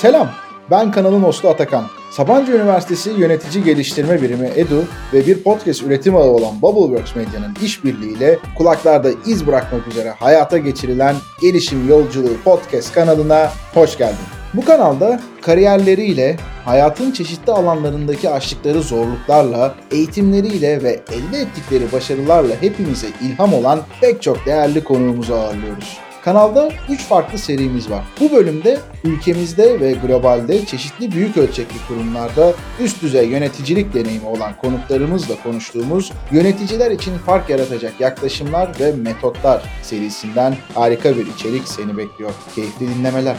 Selam, ben kanalın hostu Atakan. Sabancı Üniversitesi Yönetici Geliştirme Birimi EDU ve bir podcast üretim ağı olan Bubbleworks Medya'nın işbirliğiyle kulaklarda iz bırakmak üzere hayata geçirilen Gelişim Yolculuğu podcast kanalına hoş geldin. Bu kanalda kariyerleriyle, hayatın çeşitli alanlarındaki aştıkları zorluklarla, eğitimleriyle ve elde ettikleri başarılarla hepimize ilham olan pek çok değerli konuğumuzu ağırlıyoruz. Kanalda 3 farklı serimiz var. Bu bölümde ülkemizde ve globalde çeşitli büyük ölçekli kurumlarda üst düzey yöneticilik deneyimi olan konuklarımızla konuştuğumuz yöneticiler için fark yaratacak yaklaşımlar ve metotlar serisinden harika bir içerik seni bekliyor. Keyifli dinlemeler.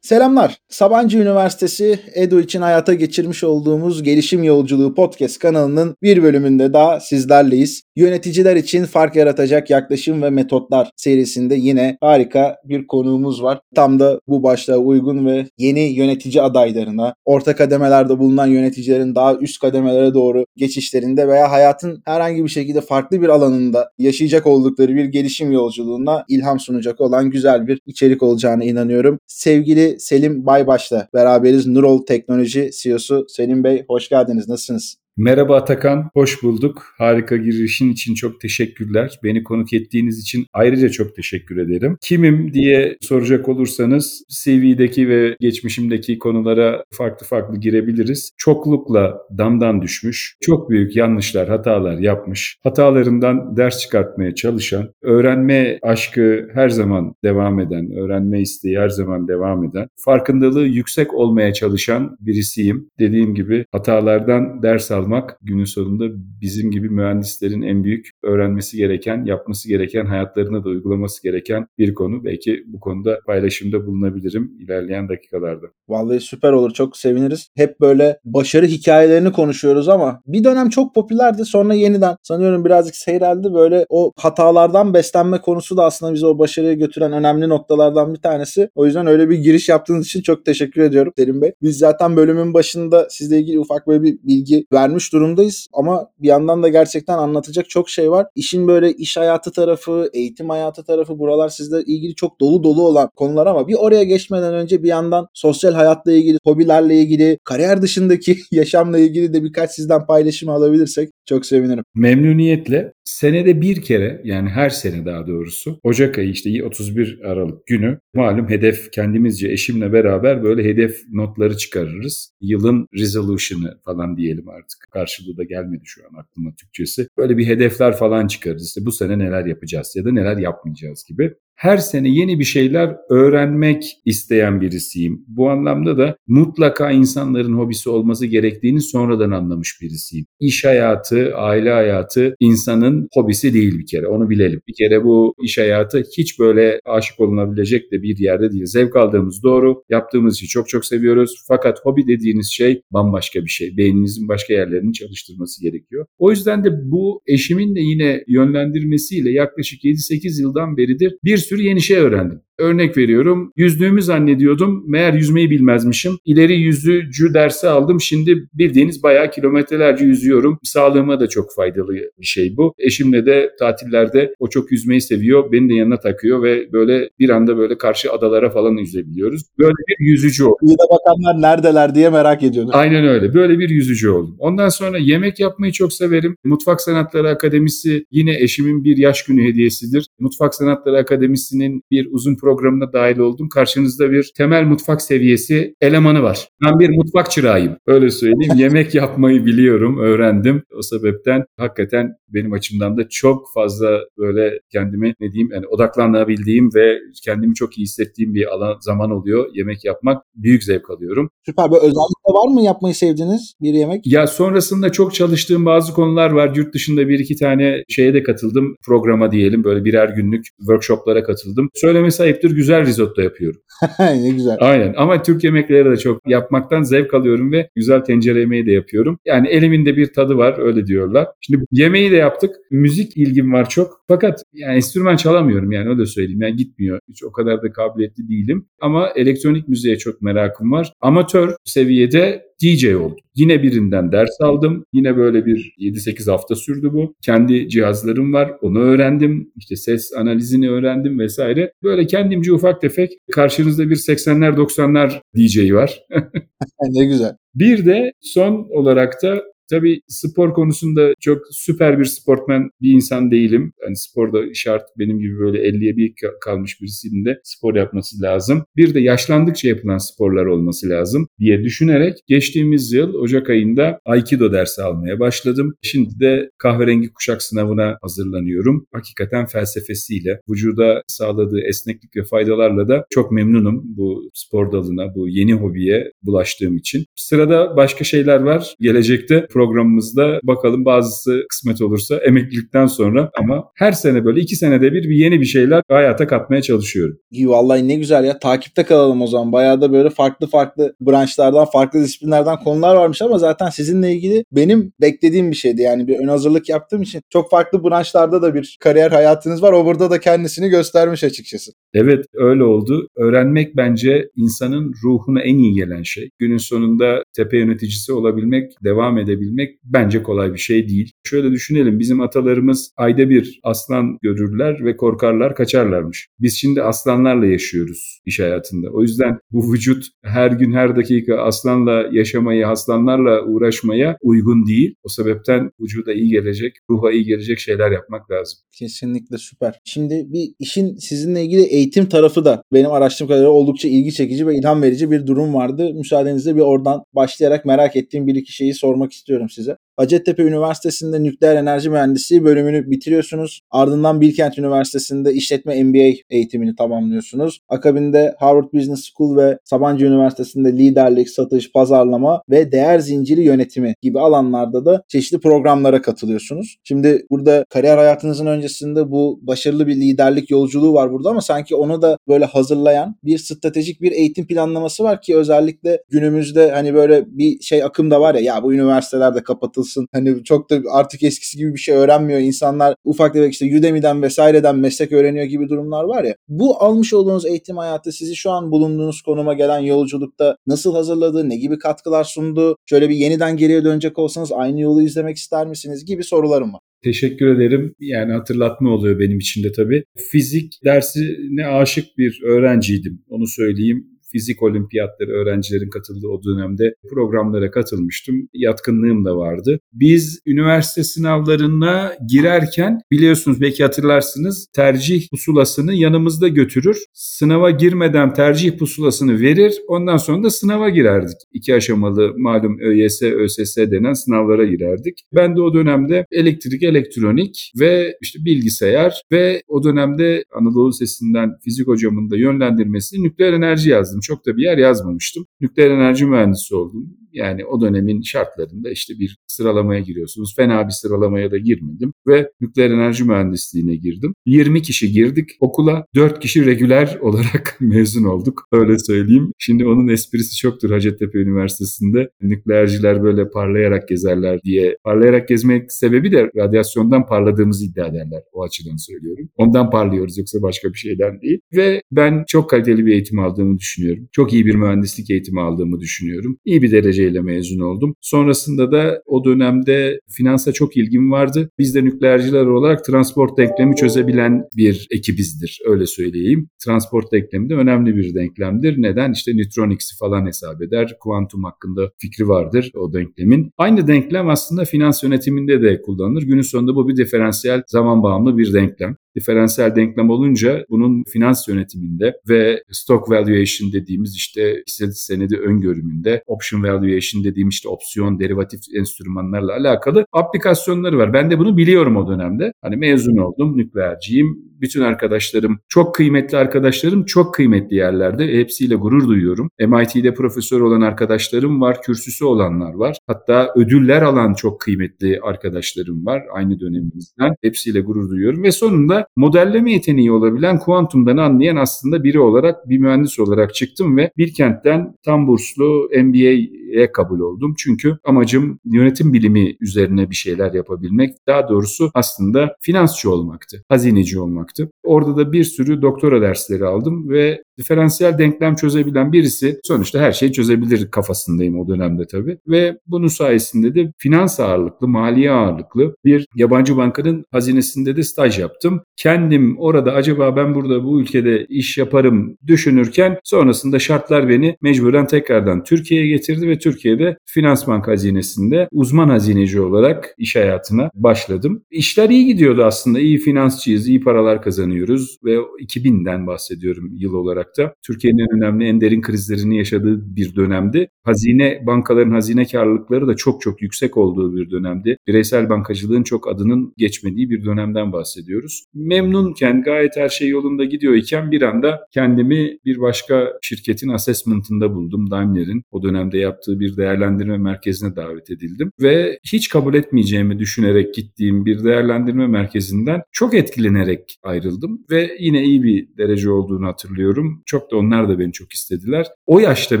Selamlar. Sabancı Üniversitesi Edu için hayata geçirmiş olduğumuz Gelişim Yolculuğu podcast kanalının bir bölümünde daha sizlerleyiz. Yöneticiler için fark yaratacak yaklaşım ve metotlar serisinde yine harika bir konuğumuz var. Tam da bu başlığa uygun ve yeni yönetici adaylarına, orta kademelerde bulunan yöneticilerin daha üst kademelere doğru geçişlerinde veya hayatın herhangi bir şekilde farklı bir alanında yaşayacak oldukları bir gelişim yolculuğuna ilham sunacak olan güzel bir içerik olacağına inanıyorum. Sevgili Selim Baybaş'la beraberiz. Nurol Teknoloji CEO'su Selim Bey hoş geldiniz. Nasılsınız? Merhaba Atakan, hoş bulduk. Harika girişin için çok teşekkürler. Beni konuk ettiğiniz için ayrıca çok teşekkür ederim. Kimim diye soracak olursanız CV'deki ve geçmişimdeki konulara farklı farklı girebiliriz. Çoklukla damdan düşmüş, çok büyük yanlışlar, hatalar yapmış, hatalarından ders çıkartmaya çalışan, öğrenme aşkı her zaman devam eden, öğrenme isteği her zaman devam eden, farkındalığı yüksek olmaya çalışan birisiyim. Dediğim gibi hatalardan ders almak almak günün sonunda bizim gibi mühendislerin en büyük öğrenmesi gereken, yapması gereken, hayatlarına da uygulaması gereken bir konu. Belki bu konuda paylaşımda bulunabilirim ilerleyen dakikalarda. Vallahi süper olur. Çok seviniriz. Hep böyle başarı hikayelerini konuşuyoruz ama bir dönem çok popülerdi. Sonra yeniden sanıyorum birazcık seyreldi. Böyle o hatalardan beslenme konusu da aslında bizi o başarıya götüren önemli noktalardan bir tanesi. O yüzden öyle bir giriş yaptığınız için çok teşekkür ediyorum Derin Bey. Biz zaten bölümün başında sizle ilgili ufak böyle bir bilgi vermiş görmüş durumdayız ama bir yandan da gerçekten anlatacak çok şey var. İşin böyle iş hayatı tarafı, eğitim hayatı tarafı buralar sizle ilgili çok dolu dolu olan konular ama bir oraya geçmeden önce bir yandan sosyal hayatla ilgili, hobilerle ilgili, kariyer dışındaki yaşamla ilgili de birkaç sizden paylaşım alabilirsek çok sevinirim. Memnuniyetle senede bir kere yani her sene daha doğrusu Ocak ayı işte 31 Aralık günü malum hedef kendimizce eşimle beraber böyle hedef notları çıkarırız. Yılın resolution'ı falan diyelim artık karşılığı da gelmedi şu an aklıma Türkçesi. Böyle bir hedefler falan çıkarız. İşte bu sene neler yapacağız ya da neler yapmayacağız gibi her sene yeni bir şeyler öğrenmek isteyen birisiyim. Bu anlamda da mutlaka insanların hobisi olması gerektiğini sonradan anlamış birisiyim. İş hayatı, aile hayatı insanın hobisi değil bir kere. Onu bilelim. Bir kere bu iş hayatı hiç böyle aşık olunabilecek de bir yerde değil. Zevk aldığımız doğru. Yaptığımız işi çok çok seviyoruz. Fakat hobi dediğiniz şey bambaşka bir şey. Beyninizin başka yerlerini çalıştırması gerekiyor. O yüzden de bu eşimin de yine yönlendirmesiyle yaklaşık 7-8 yıldan beridir bir sürü yeni şey öğrendim. Örnek veriyorum yüzdüğümü zannediyordum meğer yüzmeyi bilmezmişim. İleri yüzücü dersi aldım şimdi bildiğiniz bayağı kilometrelerce yüzüyorum. Sağlığıma da çok faydalı bir şey bu. Eşimle de tatillerde o çok yüzmeyi seviyor beni de yanına takıyor ve böyle bir anda böyle karşı adalara falan yüzebiliyoruz. Böyle bir yüzücü oldum. Bir de bakanlar neredeler diye merak ediyordum. Aynen öyle böyle bir yüzücü oldum. Ondan sonra yemek yapmayı çok severim. Mutfak Sanatları Akademisi yine eşimin bir yaş günü hediyesidir. Mutfak Sanatları Akademisi'nin bir uzun program programına dahil oldum. Karşınızda bir temel mutfak seviyesi elemanı var. Ben bir mutfak çırağıyım. Öyle söyleyeyim. Yemek yapmayı biliyorum, öğrendim. O sebepten hakikaten benim açımdan da çok fazla böyle kendimi ne diyeyim yani odaklanabildiğim ve kendimi çok iyi hissettiğim bir alan zaman oluyor. Yemek yapmak büyük zevk alıyorum. Süper. Böyle özellikle var mı yapmayı sevdiğiniz bir yemek? Ya sonrasında çok çalıştığım bazı konular var. Yurt dışında bir iki tane şeye de katıldım. Programa diyelim böyle birer günlük workshoplara katıldım. Söylemesi ayıptır güzel risotto yapıyorum. ne güzel. Aynen ama Türk yemekleri de çok yapmaktan zevk alıyorum ve güzel tencere yemeği de yapıyorum. Yani elimin de bir tadı var öyle diyorlar. Şimdi yemeği de yaptık. Müzik ilgim var çok. Fakat yani enstrüman çalamıyorum yani öyle söyleyeyim. Yani gitmiyor. Hiç o kadar da kabiliyetli değilim. Ama elektronik müziğe çok merakım var. Amatör seviyede DJ oldum. Yine birinden ders aldım. Yine böyle bir 7-8 hafta sürdü bu. Kendi cihazlarım var. Onu öğrendim. İşte ses analizini öğrendim vesaire. Böyle kendimce ufak tefek karşınızda bir 80'ler 90'lar DJ var. ne güzel. Bir de son olarak da Tabii spor konusunda çok süper bir sportmen bir insan değilim. Yani sporda şart benim gibi böyle 50'ye bir kalmış birisinin de spor yapması lazım. Bir de yaşlandıkça yapılan sporlar olması lazım diye düşünerek geçtiğimiz yıl Ocak ayında Aikido dersi almaya başladım. Şimdi de kahverengi kuşak sınavına hazırlanıyorum. Hakikaten felsefesiyle, vücuda sağladığı esneklik ve faydalarla da çok memnunum bu spor dalına, bu yeni hobiye bulaştığım için. Sırada başka şeyler var. Gelecekte programımızda bakalım bazısı kısmet olursa emeklilikten sonra ama her sene böyle iki senede bir bir yeni bir şeyler hayata katmaya çalışıyorum. İyi vallahi ne güzel ya takipte kalalım o zaman. Bayağı da böyle farklı farklı branşlardan farklı disiplinlerden konular varmış ama zaten sizinle ilgili benim beklediğim bir şeydi. Yani bir ön hazırlık yaptığım için çok farklı branşlarda da bir kariyer hayatınız var. O burada da kendisini göstermiş açıkçası. Evet öyle oldu. Öğrenmek bence insanın ruhuna en iyi gelen şey. Günün sonunda tepe yöneticisi olabilmek, devam edebilmek bence kolay bir şey değil. Şöyle düşünelim bizim atalarımız ayda bir aslan görürler ve korkarlar kaçarlarmış. Biz şimdi aslanlarla yaşıyoruz iş hayatında. O yüzden bu vücut her gün her dakika aslanla yaşamayı, aslanlarla uğraşmaya uygun değil. O sebepten vücuda iyi gelecek, ruha iyi gelecek şeyler yapmak lazım. Kesinlikle süper. Şimdi bir işin sizinle ilgili eğitim tarafı da benim araştırdığım kadarıyla oldukça ilgi çekici ve ilham verici bir durum vardı. Müsaadenizle bir oradan başlayarak merak ettiğim bir iki şeyi sormak istiyorum size. Hacettepe Üniversitesi'nde nükleer enerji mühendisliği bölümünü bitiriyorsunuz. Ardından Bilkent Üniversitesi'nde işletme MBA eğitimini tamamlıyorsunuz. Akabinde Harvard Business School ve Sabancı Üniversitesi'nde liderlik, satış, pazarlama ve değer zinciri yönetimi gibi alanlarda da çeşitli programlara katılıyorsunuz. Şimdi burada kariyer hayatınızın öncesinde bu başarılı bir liderlik yolculuğu var burada ama sanki onu da böyle hazırlayan bir stratejik bir eğitim planlaması var ki özellikle günümüzde hani böyle bir şey akım da var ya ya bu üniversitelerde kapatılsın olmasın. Hani çok da artık eskisi gibi bir şey öğrenmiyor. İnsanlar ufak tefek işte Udemy'den vesaireden meslek öğreniyor gibi durumlar var ya. Bu almış olduğunuz eğitim hayatı sizi şu an bulunduğunuz konuma gelen yolculukta nasıl hazırladı? Ne gibi katkılar sundu? Şöyle bir yeniden geriye dönecek olsanız aynı yolu izlemek ister misiniz gibi sorularım var. Teşekkür ederim. Yani hatırlatma oluyor benim için de tabii. Fizik dersine aşık bir öğrenciydim. Onu söyleyeyim fizik olimpiyatları öğrencilerin katıldığı o dönemde programlara katılmıştım. Yatkınlığım da vardı. Biz üniversite sınavlarına girerken biliyorsunuz belki hatırlarsınız tercih pusulasını yanımızda götürür. Sınava girmeden tercih pusulasını verir. Ondan sonra da sınava girerdik. İki aşamalı malum ÖYS, ÖSS denen sınavlara girerdik. Ben de o dönemde elektrik, elektronik ve işte bilgisayar ve o dönemde Anadolu Sesi'nden fizik hocamın da yönlendirmesini nükleer enerji yazdım. Çok da bir yer yazmamıştım. Nükleer enerji mühendisi oldum. Yani o dönemin şartlarında işte bir sıralamaya giriyorsunuz. Fena bir sıralamaya da girmedim ve nükleer enerji mühendisliğine girdim. 20 kişi girdik okula. 4 kişi regüler olarak mezun olduk. Öyle söyleyeyim. Şimdi onun esprisi çoktur Hacettepe Üniversitesi'nde. Nükleerciler böyle parlayarak gezerler diye. Parlayarak gezmek sebebi de radyasyondan parladığımızı iddia ederler. O açıdan söylüyorum. Ondan parlıyoruz yoksa başka bir şeyden değil. Ve ben çok kaliteli bir eğitim aldığımı düşünüyorum. Çok iyi bir mühendislik eğitimi aldığımı düşünüyorum. İyi bir derece dereceyle mezun oldum. Sonrasında da o dönemde finansa çok ilgim vardı. Biz de nükleerciler olarak transport denklemi çözebilen bir ekibizdir öyle söyleyeyim. Transport denklemi de önemli bir denklemdir. Neden? İşte Neutronix'i falan hesap eder. Kuantum hakkında fikri vardır o denklemin. Aynı denklem aslında finans yönetiminde de kullanılır. Günün sonunda bu bir diferansiyel zaman bağımlı bir denklem diferansiyel denklem olunca bunun finans yönetiminde ve stock valuation dediğimiz işte hisse senedi öngörümünde, option valuation dediğim işte opsiyon, derivatif enstrümanlarla alakalı aplikasyonları var. Ben de bunu biliyorum o dönemde. Hani mezun oldum, nükleerciyim, bütün arkadaşlarım, çok kıymetli arkadaşlarım çok kıymetli yerlerde. Hepsiyle gurur duyuyorum. MIT'de profesör olan arkadaşlarım var, kürsüsü olanlar var. Hatta ödüller alan çok kıymetli arkadaşlarım var aynı dönemimizden. Hepsiyle gurur duyuyorum ve sonunda modelleme yeteneği olabilen kuantumdan anlayan aslında biri olarak bir mühendis olarak çıktım ve bir kentten tam burslu MBA'ye kabul oldum. Çünkü amacım yönetim bilimi üzerine bir şeyler yapabilmek. Daha doğrusu aslında finansçı olmaktı, hazineci olmak olmaktı. Orada da bir sürü doktora dersleri aldım ve diferansiyel denklem çözebilen birisi sonuçta her şeyi çözebilir kafasındayım o dönemde tabii. Ve bunun sayesinde de finans ağırlıklı, maliye ağırlıklı bir yabancı bankanın hazinesinde de staj yaptım. Kendim orada acaba ben burada bu ülkede iş yaparım düşünürken sonrasında şartlar beni mecburen tekrardan Türkiye'ye getirdi ve Türkiye'de Finans Bank hazinesinde uzman hazineci olarak iş hayatına başladım. İşler iyi gidiyordu aslında. İyi finansçıyız, iyi paralar kazanıyoruz ve 2000'den bahsediyorum yıl olarak da. Türkiye'nin en önemli en derin krizlerini yaşadığı bir dönemdi. Hazine bankaların hazine karlılıkları da çok çok yüksek olduğu bir dönemdi. Bireysel bankacılığın çok adının geçmediği bir dönemden bahsediyoruz. Memnunken gayet her şey yolunda gidiyor iken bir anda kendimi bir başka şirketin assessment'ında buldum. Daimler'in o dönemde yaptığı bir değerlendirme merkezine davet edildim ve hiç kabul etmeyeceğimi düşünerek gittiğim bir değerlendirme merkezinden çok etkilenerek ayrıldım ve yine iyi bir derece olduğunu hatırlıyorum. Çok da onlar da beni çok istediler. O yaşta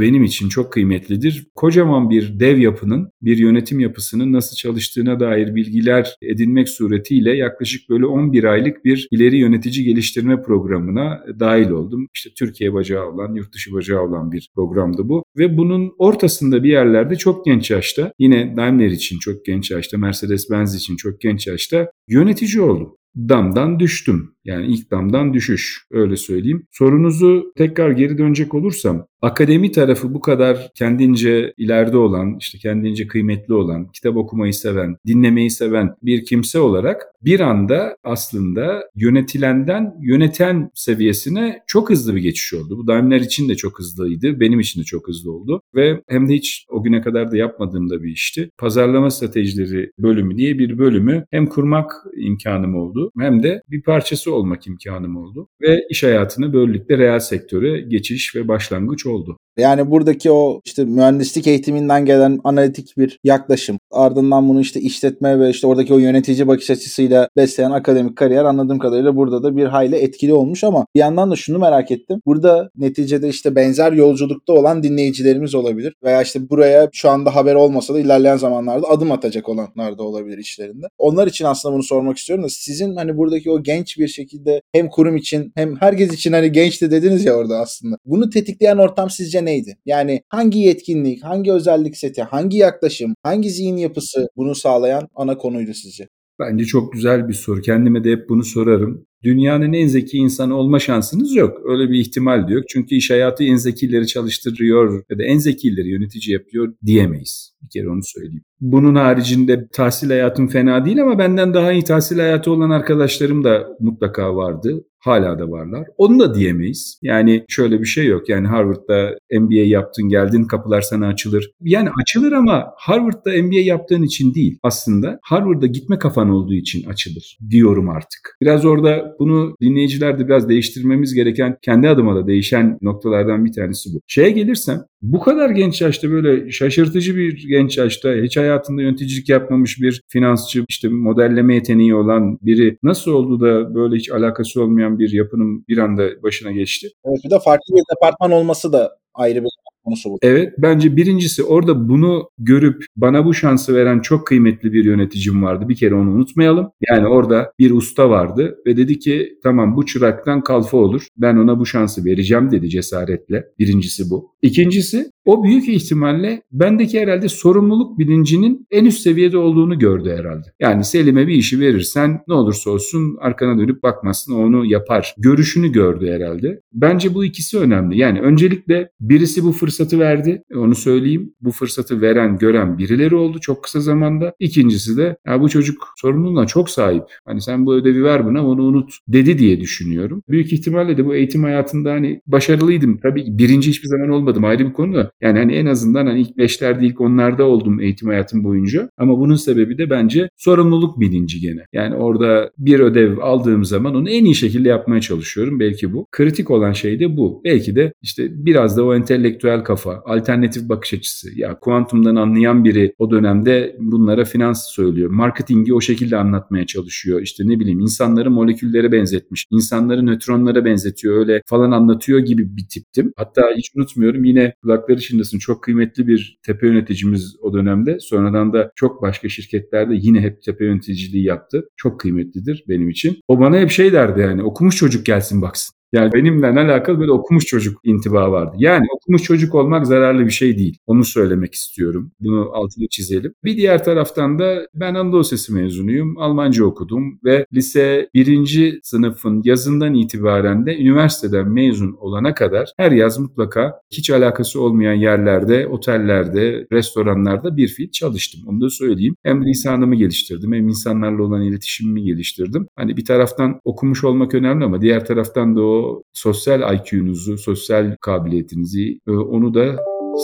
benim için çok kıymetlidir. Kocaman bir dev yapının, bir yönetim yapısının nasıl çalıştığına dair bilgiler edinmek suretiyle yaklaşık böyle 11 aylık bir ileri yönetici geliştirme programına dahil oldum. İşte Türkiye bacağı olan, yurt dışı bacağı olan bir programdı bu. Ve bunun ortasında bir yerlerde çok genç yaşta, yine Daimler için çok genç yaşta, Mercedes-Benz için çok genç yaşta yönetici oldum damdan düştüm. Yani ilk düşüş öyle söyleyeyim. Sorunuzu tekrar geri dönecek olursam akademi tarafı bu kadar kendince ileride olan, işte kendince kıymetli olan, kitap okumayı seven, dinlemeyi seven bir kimse olarak bir anda aslında yönetilenden yöneten seviyesine çok hızlı bir geçiş oldu. Bu Daimler için de çok hızlıydı, benim için de çok hızlı oldu ve hem de hiç o güne kadar da yapmadığım da bir işti. Pazarlama stratejileri bölümü diye bir bölümü hem kurmak imkanım oldu hem de bir parçası olmak imkanım oldu ve iş hayatını böylelikle reel sektöre geçiş ve başlangıç oldu. Yani buradaki o işte mühendislik eğitiminden gelen analitik bir yaklaşım. Ardından bunu işte işletme ve işte oradaki o yönetici bakış açısıyla besleyen akademik kariyer anladığım kadarıyla burada da bir hayli etkili olmuş ama bir yandan da şunu merak ettim. Burada neticede işte benzer yolculukta olan dinleyicilerimiz olabilir veya işte buraya şu anda haber olmasa da ilerleyen zamanlarda adım atacak olanlar da olabilir işlerinde. Onlar için aslında bunu sormak istiyorum da sizin hani buradaki o genç bir şekilde hem kurum için hem herkes için hani gençti dediniz ya orada aslında. Bunu tetikleyen ortam sizce neydi? Yani hangi yetkinlik, hangi özellik seti, hangi yaklaşım, hangi zihin yapısı bunu sağlayan ana konuydu sizce? Bence çok güzel bir soru. Kendime de hep bunu sorarım. Dünyanın en zeki insanı olma şansınız yok. Öyle bir ihtimal de yok. Çünkü iş hayatı en zekileri çalıştırıyor ya da en zekileri yönetici yapıyor diyemeyiz. Bir kere onu söyleyeyim. Bunun haricinde tahsil hayatım fena değil ama benden daha iyi tahsil hayatı olan arkadaşlarım da mutlaka vardı. Hala da varlar. Onu da diyemeyiz. Yani şöyle bir şey yok. Yani Harvard'da MBA yaptın geldin kapılar sana açılır. Yani açılır ama Harvard'da MBA yaptığın için değil. Aslında Harvard'a gitme kafan olduğu için açılır diyorum artık. Biraz orada bunu dinleyiciler de biraz değiştirmemiz gereken kendi adıma da değişen noktalardan bir tanesi bu. Şeye gelirsem bu kadar genç yaşta böyle şaşırtıcı bir genç yaşta hiç hayatında yöneticilik yapmamış bir finansçı işte modelleme yeteneği olan biri nasıl oldu da böyle hiç alakası olmayan bir yapının bir anda başına geçti? Evet bir de farklı bir departman olması da ayrı bir konusu bu. Evet bence birincisi orada bunu görüp bana bu şansı veren çok kıymetli bir yöneticim vardı. Bir kere onu unutmayalım. Yani orada bir usta vardı ve dedi ki tamam bu çıraktan kalfa olur. Ben ona bu şansı vereceğim dedi cesaretle. Birincisi bu. İkincisi o büyük ihtimalle bendeki herhalde sorumluluk bilincinin en üst seviyede olduğunu gördü herhalde. Yani Selim'e bir işi verirsen ne olursa olsun arkana dönüp bakmazsın onu yapar. Görüşünü gördü herhalde. Bence bu ikisi önemli. Yani öncelikle birisi bu fırsatı verdi. Onu söyleyeyim. Bu fırsatı veren, gören birileri oldu çok kısa zamanda. İkincisi de ya bu çocuk sorumluluğuna çok sahip. Hani sen bu ödevi ver buna onu unut dedi diye düşünüyorum. Büyük ihtimalle de bu eğitim hayatında hani başarılıydım. Tabii birinci hiçbir zaman olmadım ayrı bir konu da. Yani hani en azından hani ilk beşlerde ilk onlarda oldum eğitim hayatım boyunca. Ama bunun sebebi de bence sorumluluk bilinci gene. Yani orada bir ödev aldığım zaman onu en iyi şekilde yapmaya çalışıyorum. Belki bu. Kritik olan şey de bu. Belki de işte biraz da o entelektüel kafa, alternatif bakış açısı. Ya kuantumdan anlayan biri o dönemde bunlara finans söylüyor. Marketingi o şekilde anlatmaya çalışıyor. İşte ne bileyim insanları moleküllere benzetmiş. insanları nötronlara benzetiyor öyle falan anlatıyor gibi bir tiptim. Hatta hiç unutmuyorum yine kulakları çınlasın çok kıymetli bir tepe yöneticimiz o dönemde. Sonradan da çok başka şirketlerde yine hep tepe yöneticiliği yaptı. Çok kıymetlidir benim için. O bana hep şey derdi yani okumuş çocuk gelsin baksın. Yani benimle alakalı böyle okumuş çocuk intiba vardı. Yani okumuş çocuk olmak zararlı bir şey değil. Onu söylemek istiyorum. Bunu altını çizelim. Bir diğer taraftan da ben Anadolu Sesi mezunuyum. Almanca okudum ve lise birinci sınıfın yazından itibaren de üniversiteden mezun olana kadar her yaz mutlaka hiç alakası olmayan yerlerde, otellerde, restoranlarda bir fiil çalıştım. Onu da söyleyeyim. Hem lisanımı geliştirdim hem insanlarla olan iletişimimi geliştirdim. Hani bir taraftan okumuş olmak önemli ama diğer taraftan da o sosyal IQ'nuzu, sosyal kabiliyetinizi e, onu da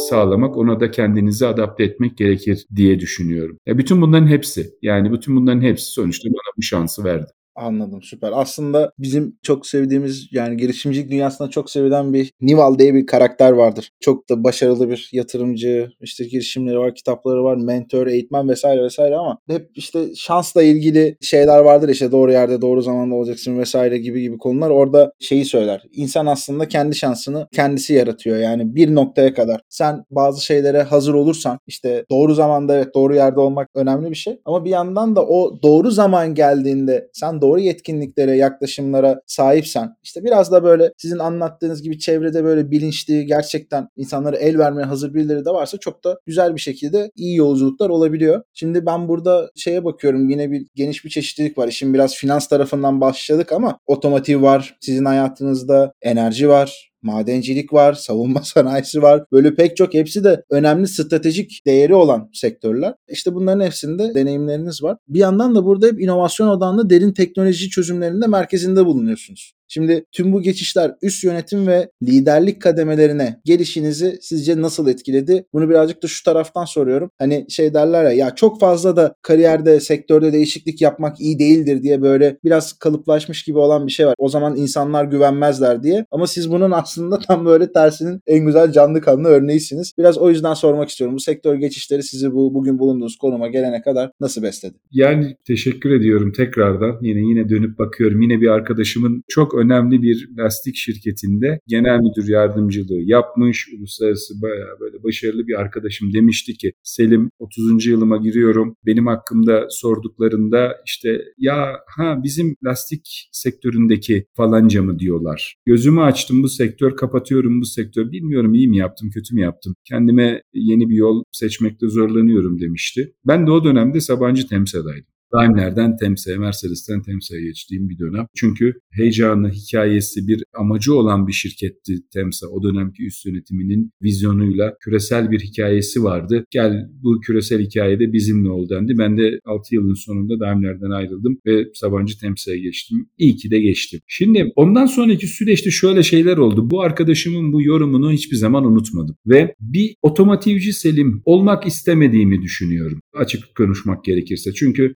sağlamak, ona da kendinizi adapte etmek gerekir diye düşünüyorum. Ya bütün bunların hepsi, yani bütün bunların hepsi sonuçta bana bu şansı verdi. Anladım süper. Aslında bizim çok sevdiğimiz yani girişimcilik dünyasında çok sevilen bir Nival diye bir karakter vardır. Çok da başarılı bir yatırımcı, işte girişimleri var, kitapları var, mentor, eğitmen vesaire vesaire ama hep işte şansla ilgili şeyler vardır işte doğru yerde doğru zamanda olacaksın vesaire gibi gibi konular. Orada şeyi söyler. İnsan aslında kendi şansını kendisi yaratıyor. Yani bir noktaya kadar. Sen bazı şeylere hazır olursan işte doğru zamanda evet doğru yerde olmak önemli bir şey. Ama bir yandan da o doğru zaman geldiğinde sen doğru yetkinliklere, yaklaşımlara sahipsen işte biraz da böyle sizin anlattığınız gibi çevrede böyle bilinçli, gerçekten insanlara el vermeye hazır birileri de varsa çok da güzel bir şekilde iyi yolculuklar olabiliyor. Şimdi ben burada şeye bakıyorum yine bir geniş bir çeşitlilik var. İşin biraz finans tarafından başladık ama otomotiv var, sizin hayatınızda enerji var, madencilik var, savunma sanayisi var. Böyle pek çok hepsi de önemli stratejik değeri olan sektörler. İşte bunların hepsinde deneyimleriniz var. Bir yandan da burada hep inovasyon odağında derin teknoloji çözümlerinde merkezinde bulunuyorsunuz. Şimdi tüm bu geçişler üst yönetim ve liderlik kademelerine gelişinizi sizce nasıl etkiledi? Bunu birazcık da şu taraftan soruyorum. Hani şey derler ya ya çok fazla da kariyerde, sektörde değişiklik yapmak iyi değildir diye böyle biraz kalıplaşmış gibi olan bir şey var. O zaman insanlar güvenmezler diye. Ama siz bunun aslında tam böyle tersinin en güzel canlı kanlı örneğisiniz. Biraz o yüzden sormak istiyorum. Bu sektör geçişleri sizi bu bugün bulunduğunuz konuma gelene kadar nasıl besledi? Yani teşekkür ediyorum tekrardan. Yine yine dönüp bakıyorum. Yine bir arkadaşımın çok önemli bir lastik şirketinde genel müdür yardımcılığı yapmış. Uluslararası bayağı böyle başarılı bir arkadaşım demişti ki Selim 30. yılıma giriyorum. Benim hakkımda sorduklarında işte ya ha bizim lastik sektöründeki falanca mı diyorlar. Gözümü açtım bu sektör kapatıyorum bu sektör. Bilmiyorum iyi mi yaptım kötü mü yaptım. Kendime yeni bir yol seçmekte zorlanıyorum demişti. Ben de o dönemde Sabancı Temsa'daydım. Daimler'den Temsa'ya, Mercedes'ten Temsa'ya geçtiğim bir dönem. Çünkü heyecanı, hikayesi, bir amacı olan bir şirketti Temsa. O dönemki üst yönetiminin vizyonuyla küresel bir hikayesi vardı. Gel bu küresel hikayede bizimle ol dendi. Ben de 6 yılın sonunda Daimler'den ayrıldım ve Sabancı Temsa'ya geçtim. İyi ki de geçtim. Şimdi ondan sonraki süreçte şöyle şeyler oldu. Bu arkadaşımın bu yorumunu hiçbir zaman unutmadım. Ve bir otomotivci Selim olmak istemediğimi düşünüyorum. Açık konuşmak gerekirse. Çünkü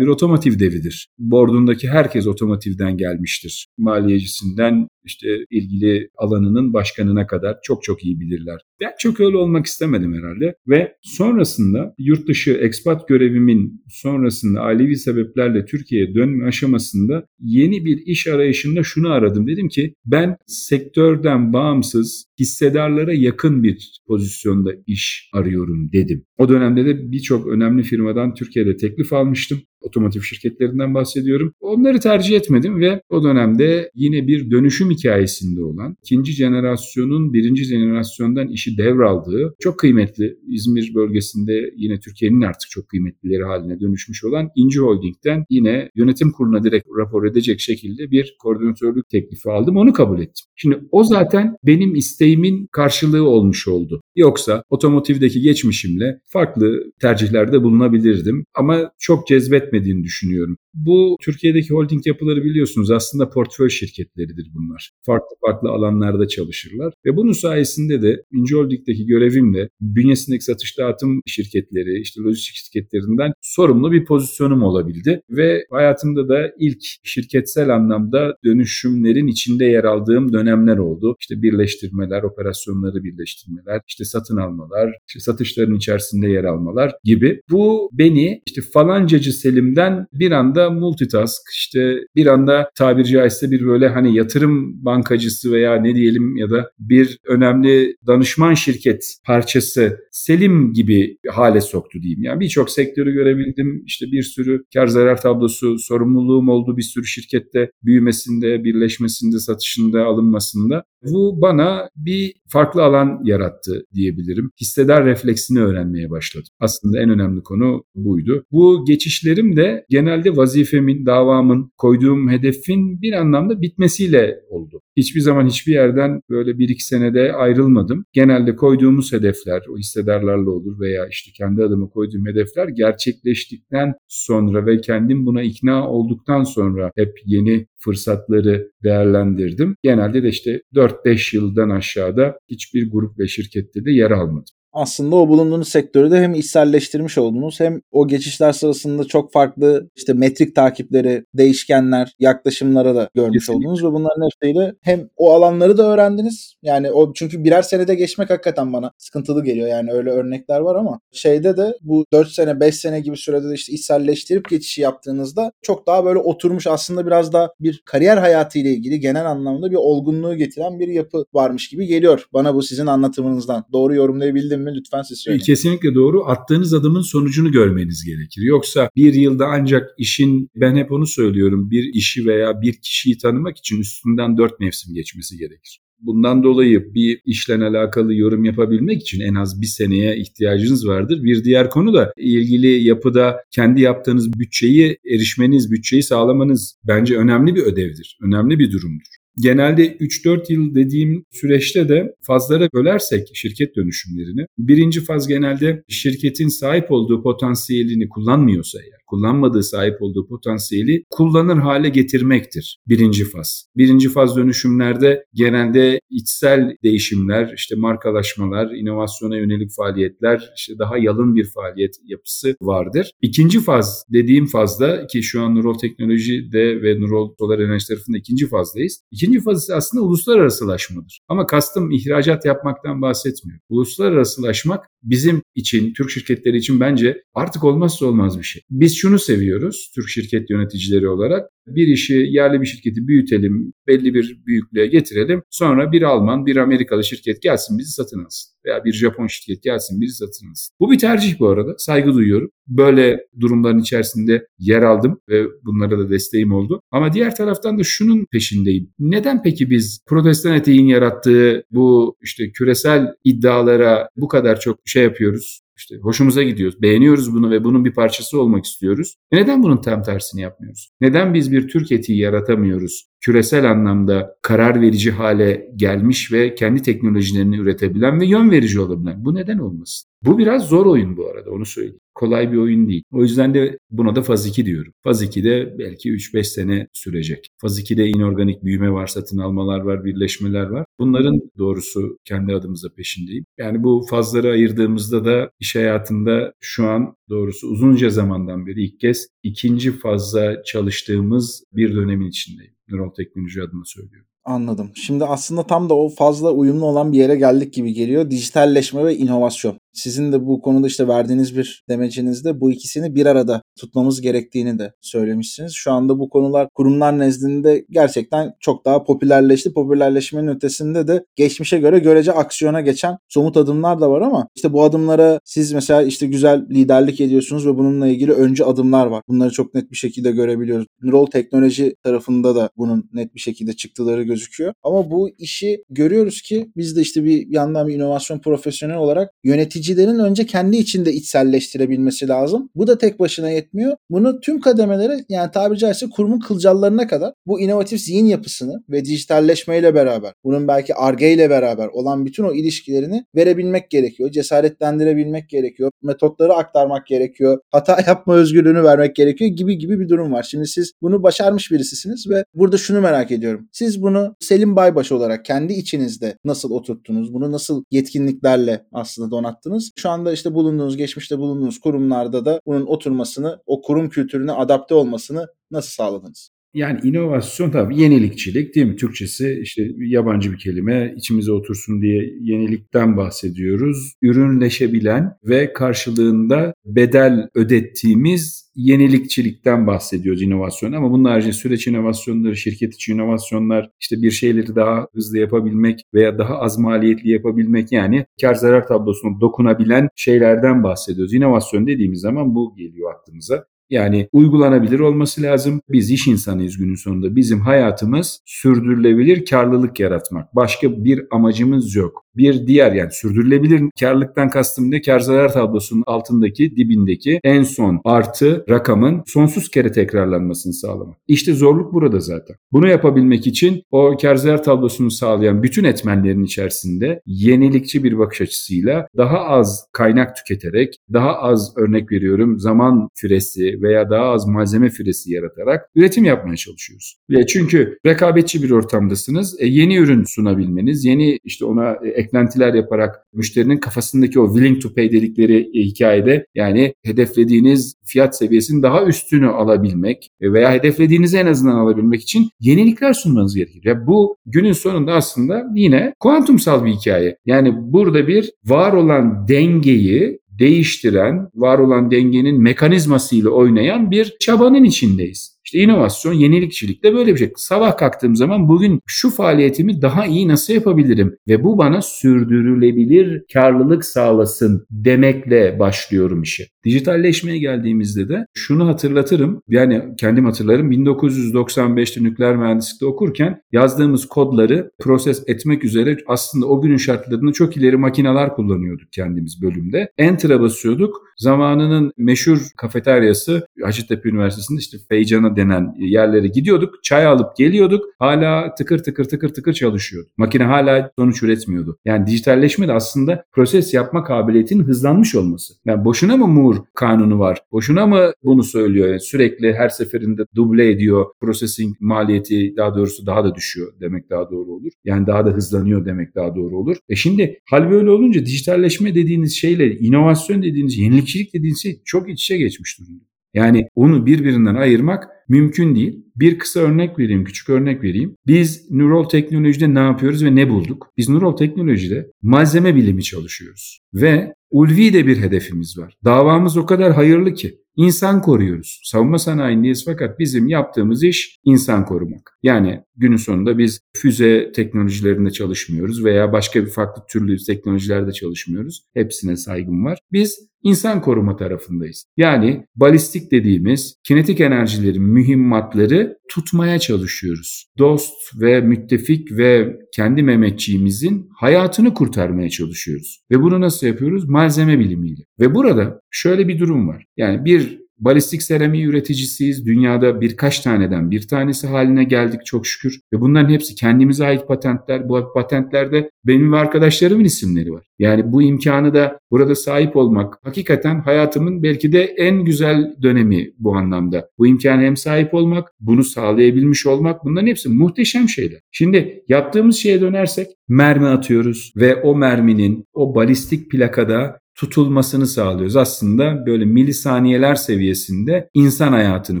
bir otomotiv devidir. Bordundaki herkes otomotivden gelmiştir. Maliyecisinden işte ilgili alanının başkanına kadar çok çok iyi bilirler. Ben çok öyle olmak istemedim herhalde ve sonrasında yurt dışı ekspat görevimin sonrasında ailevi sebeplerle Türkiye'ye dönme aşamasında yeni bir iş arayışında şunu aradım. Dedim ki ben sektörden bağımsız hissedarlara yakın bir pozisyonda iş arıyorum dedim. O dönemde de birçok önemli firmadan Türkiye'de teklif almıştım otomotiv şirketlerinden bahsediyorum. Onları tercih etmedim ve o dönemde yine bir dönüşüm hikayesinde olan ikinci jenerasyonun birinci jenerasyondan işi devraldığı çok kıymetli İzmir bölgesinde yine Türkiye'nin artık çok kıymetlileri haline dönüşmüş olan İnci Holding'den yine yönetim kuruluna direkt rapor edecek şekilde bir koordinatörlük teklifi aldım. Onu kabul ettim. Şimdi o zaten benim isteğimin karşılığı olmuş oldu. Yoksa otomotivdeki geçmişimle farklı tercihlerde bulunabilirdim ama çok cezbetmediğini düşünüyorum. Bu Türkiye'deki holding yapıları biliyorsunuz aslında portföy şirketleridir bunlar. Farklı farklı alanlarda çalışırlar ve bunun sayesinde de İnci Holding'deki görevimle bünyesindeki satış dağıtım şirketleri, işte lojistik şirketlerinden sorumlu bir pozisyonum olabildi ve hayatımda da ilk şirketsel anlamda dönüşümlerin içinde yer aldığım dönemler oldu. İşte birleştirmeler, operasyonları birleştirmeler, işte satın almalar, işte satışların içerisinde yer almalar gibi. Bu beni işte falancacı Selim'den bir anda anda multitask işte bir anda tabiri caizse bir böyle hani yatırım bankacısı veya ne diyelim ya da bir önemli danışman şirket parçası Selim gibi hale soktu diyeyim. Yani birçok sektörü görebildim. İşte bir sürü kar zarar tablosu sorumluluğum oldu bir sürü şirkette büyümesinde, birleşmesinde, satışında, alınmasında. Bu bana bir farklı alan yarattı diyebilirim. Hisseder refleksini öğrenmeye başladım. Aslında en önemli konu buydu. Bu geçişlerim de genelde vazifemin, davamın, koyduğum hedefin bir anlamda bitmesiyle oldu. Hiçbir zaman hiçbir yerden böyle bir iki senede ayrılmadım. Genelde koyduğumuz hedefler o hissedarlarla olur veya işte kendi adıma koyduğum hedefler gerçekleştikten sonra ve kendim buna ikna olduktan sonra hep yeni fırsatları değerlendirdim. Genelde de işte 4-5 yıldan aşağıda hiçbir grup ve şirkette de yer almadım aslında o bulunduğunuz sektörü de hem içselleştirmiş oldunuz hem o geçişler sırasında çok farklı işte metrik takipleri, değişkenler, yaklaşımlara da görmüş Kesinlikle. oldunuz ve bunların hepsiyle hem o alanları da öğrendiniz. Yani o çünkü birer senede geçmek hakikaten bana sıkıntılı geliyor. Yani öyle örnekler var ama şeyde de bu 4 sene 5 sene gibi sürede de işte içselleştirip geçişi yaptığınızda çok daha böyle oturmuş aslında biraz daha bir kariyer hayatı ile ilgili genel anlamda bir olgunluğu getiren bir yapı varmış gibi geliyor. Bana bu sizin anlatımınızdan. Doğru yorumlayabildim mi? Lütfen siz söyleyin. Kesinlikle doğru. Attığınız adımın sonucunu görmeniz gerekir. Yoksa bir yılda ancak işin, ben hep onu söylüyorum, bir işi veya bir kişiyi tanımak için üstünden dört mevsim geçmesi gerekir. Bundan dolayı bir işle alakalı yorum yapabilmek için en az bir seneye ihtiyacınız vardır. Bir diğer konu da ilgili yapıda kendi yaptığınız bütçeyi erişmeniz, bütçeyi sağlamanız bence önemli bir ödevdir. Önemli bir durumdur. Genelde 3-4 yıl dediğim süreçte de fazlara bölersek şirket dönüşümlerini birinci faz genelde şirketin sahip olduğu potansiyelini kullanmıyorsa eğer kullanmadığı sahip olduğu potansiyeli kullanır hale getirmektir birinci faz. Birinci faz dönüşümlerde genelde içsel değişimler, işte markalaşmalar, inovasyona yönelik faaliyetler, işte daha yalın bir faaliyet yapısı vardır. İkinci faz dediğim fazda ki şu an Nurol Teknoloji'de ve Nurol Solar Enerji tarafında ikinci fazdayız. İkinci faz aslında uluslararasılaşmadır. Ama kastım ihracat yapmaktan bahsetmiyor. Uluslararasılaşmak bizim için, Türk şirketleri için bence artık olmazsa olmaz bir şey. Biz şunu seviyoruz Türk şirket yöneticileri olarak. Bir işi yerli bir şirketi büyütelim, belli bir büyüklüğe getirelim. Sonra bir Alman, bir Amerikalı şirket gelsin bizi satın alsın. Veya bir Japon şirket gelsin bizi satın alsın. Bu bir tercih bu arada. Saygı duyuyorum. Böyle durumların içerisinde yer aldım ve bunlara da desteğim oldu. Ama diğer taraftan da şunun peşindeyim. Neden peki biz protestan eteğin yarattığı bu işte küresel iddialara bu kadar çok şey yapıyoruz? İşte hoşumuza gidiyor. Beğeniyoruz bunu ve bunun bir parçası olmak istiyoruz. E neden bunun tam tersini yapmıyoruz? Neden biz bir Türk etiği yaratamıyoruz? Küresel anlamda karar verici hale gelmiş ve kendi teknolojilerini üretebilen ve yön verici olabilen. Bu neden olmasın? Bu biraz zor oyun bu arada onu söyleyeyim kolay bir oyun değil. O yüzden de buna da faz 2 diyorum. Faz 2'de belki 3-5 sene sürecek. Faz 2'de inorganik büyüme var, satın almalar var, birleşmeler var. Bunların doğrusu kendi adımıza peşindeyim. Yani bu fazları ayırdığımızda da iş hayatında şu an doğrusu uzunca zamandan beri ilk kez ikinci fazla çalıştığımız bir dönemin içindeyim. Neural teknoloji adına söylüyorum. Anladım. Şimdi aslında tam da o fazla uyumlu olan bir yere geldik gibi geliyor. Dijitalleşme ve inovasyon. Sizin de bu konuda işte verdiğiniz bir demecinizde bu ikisini bir arada tutmamız gerektiğini de söylemişsiniz. Şu anda bu konular kurumlar nezdinde gerçekten çok daha popülerleşti. Popülerleşmenin ötesinde de geçmişe göre görece aksiyona geçen somut adımlar da var ama işte bu adımlara siz mesela işte güzel liderlik ediyorsunuz ve bununla ilgili öncü adımlar var. Bunları çok net bir şekilde görebiliyoruz. Neural teknoloji tarafında da bunun net bir şekilde çıktıları gözüküyor. Ama bu işi görüyoruz ki biz de işte bir yandan bir inovasyon profesyonel olarak yöneticilerin önce kendi içinde içselleştirebilmesi lazım. Bu da tek başına yetmiyor. Bunu tüm kademelere yani tabiri caizse kurumun kılcallarına kadar bu inovatif zihin yapısını ve dijitalleşmeyle beraber bunun belki arge ile beraber olan bütün o ilişkilerini verebilmek gerekiyor. Cesaretlendirebilmek gerekiyor. Metotları aktarmak gerekiyor. Hata yapma özgürlüğünü vermek gerekiyor gibi gibi bir durum var. Şimdi siz bunu başarmış birisisiniz ve burada şunu merak ediyorum. Siz bunu Selim Baybaş olarak kendi içinizde nasıl oturttunuz? Bunu nasıl yetkinliklerle aslında donattınız? Şu anda işte bulunduğunuz, geçmişte bulunduğunuz kurumlarda da bunun oturmasını, o kurum kültürüne adapte olmasını nasıl sağladınız? Yani inovasyon tabii yenilikçilik değil mi? Türkçesi işte yabancı bir kelime içimize otursun diye yenilikten bahsediyoruz. Ürünleşebilen ve karşılığında bedel ödettiğimiz yenilikçilikten bahsediyoruz inovasyon ama bunun haricinde süreç inovasyonları, şirket içi inovasyonlar, işte bir şeyleri daha hızlı yapabilmek veya daha az maliyetli yapabilmek yani kar zarar tablosuna dokunabilen şeylerden bahsediyoruz. İnovasyon dediğimiz zaman bu geliyor aklımıza. Yani uygulanabilir olması lazım. Biz iş insanıyız günün sonunda. Bizim hayatımız sürdürülebilir karlılık yaratmak. Başka bir amacımız yok. Bir diğer yani sürdürülebilir karlılıktan kastım ne? Kar zarar tablosunun altındaki dibindeki en son artı rakamın sonsuz kere tekrarlanmasını sağlamak. İşte zorluk burada zaten. Bunu yapabilmek için o kar zarar tablosunu sağlayan bütün etmenlerin içerisinde yenilikçi bir bakış açısıyla daha az kaynak tüketerek, daha az örnek veriyorum zaman füresi veya daha az malzeme füresi yaratarak üretim yapmaya çalışıyoruz. Ve çünkü rekabetçi bir ortamdasınız. E, yeni ürün sunabilmeniz, yeni işte ona e, eklentiler yaparak müşterinin kafasındaki o willing to pay dedikleri e, hikayede yani hedeflediğiniz fiyat seviyesinin daha üstünü alabilmek e, veya hedeflediğinizi en azından alabilmek için yenilikler sunmanız gerekir. Ya bu günün sonunda aslında yine kuantumsal bir hikaye. Yani burada bir var olan dengeyi değiştiren, var olan dengenin mekanizmasıyla oynayan bir çabanın içindeyiz. İşte inovasyon, yenilikçilik de böyle bir şey. Sabah kalktığım zaman bugün şu faaliyetimi daha iyi nasıl yapabilirim ve bu bana sürdürülebilir karlılık sağlasın demekle başlıyorum işe. Dijitalleşmeye geldiğimizde de şunu hatırlatırım. Yani kendim hatırlarım 1995'te nükleer mühendislikte okurken yazdığımız kodları proses etmek üzere aslında o günün şartlarında çok ileri makineler kullanıyorduk kendimiz bölümde. Enter'a basıyorduk. Zamanının meşhur kafeteryası Hacettepe Üniversitesi'nde işte Feycan'a denen yerlere gidiyorduk. Çay alıp geliyorduk. Hala tıkır tıkır tıkır tıkır çalışıyordu. Makine hala sonuç üretmiyordu. Yani dijitalleşme de aslında proses yapma kabiliyetinin hızlanmış olması. Yani boşuna mı Moore kanunu var? Boşuna mı bunu söylüyor? Yani sürekli her seferinde duble ediyor. Processing maliyeti daha doğrusu daha da düşüyor demek daha doğru olur. Yani daha da hızlanıyor demek daha doğru olur. E şimdi hal böyle olunca dijitalleşme dediğiniz şeyle inovasyon dediğiniz, yenilikçilik dediğiniz şey çok iç içe geçmiş durumda. Yani onu birbirinden ayırmak mümkün değil. Bir kısa örnek vereyim, küçük örnek vereyim. Biz nörol teknolojide ne yapıyoruz ve ne bulduk? Biz nörol teknolojide malzeme bilimi çalışıyoruz. Ve ulvi de bir hedefimiz var. Davamız o kadar hayırlı ki insan koruyoruz. Savunma sanayindeyiz fakat bizim yaptığımız iş insan korumak. Yani günün sonunda biz füze teknolojilerinde çalışmıyoruz veya başka bir farklı türlü teknolojilerde çalışmıyoruz. Hepsine saygım var. Biz insan koruma tarafındayız. Yani balistik dediğimiz kinetik enerjilerin mühimmatları tutmaya çalışıyoruz. Dost ve müttefik ve kendi Mehmetçiğimizin hayatını kurtarmaya çalışıyoruz. Ve bunu nasıl yapıyoruz? Malzeme bilimiyle. Ve burada şöyle bir durum var. Yani bir Balistik seramiği üreticisiyiz. Dünyada birkaç taneden bir tanesi haline geldik çok şükür. Ve bunların hepsi kendimize ait patentler. Bu patentlerde benim ve arkadaşlarımın isimleri var. Yani bu imkanı da burada sahip olmak hakikaten hayatımın belki de en güzel dönemi bu anlamda. Bu imkanı hem sahip olmak, bunu sağlayabilmiş olmak bunların hepsi muhteşem şeyler. Şimdi yaptığımız şeye dönersek mermi atıyoruz ve o merminin o balistik plakada tutulmasını sağlıyoruz. Aslında böyle milisaniyeler seviyesinde insan hayatını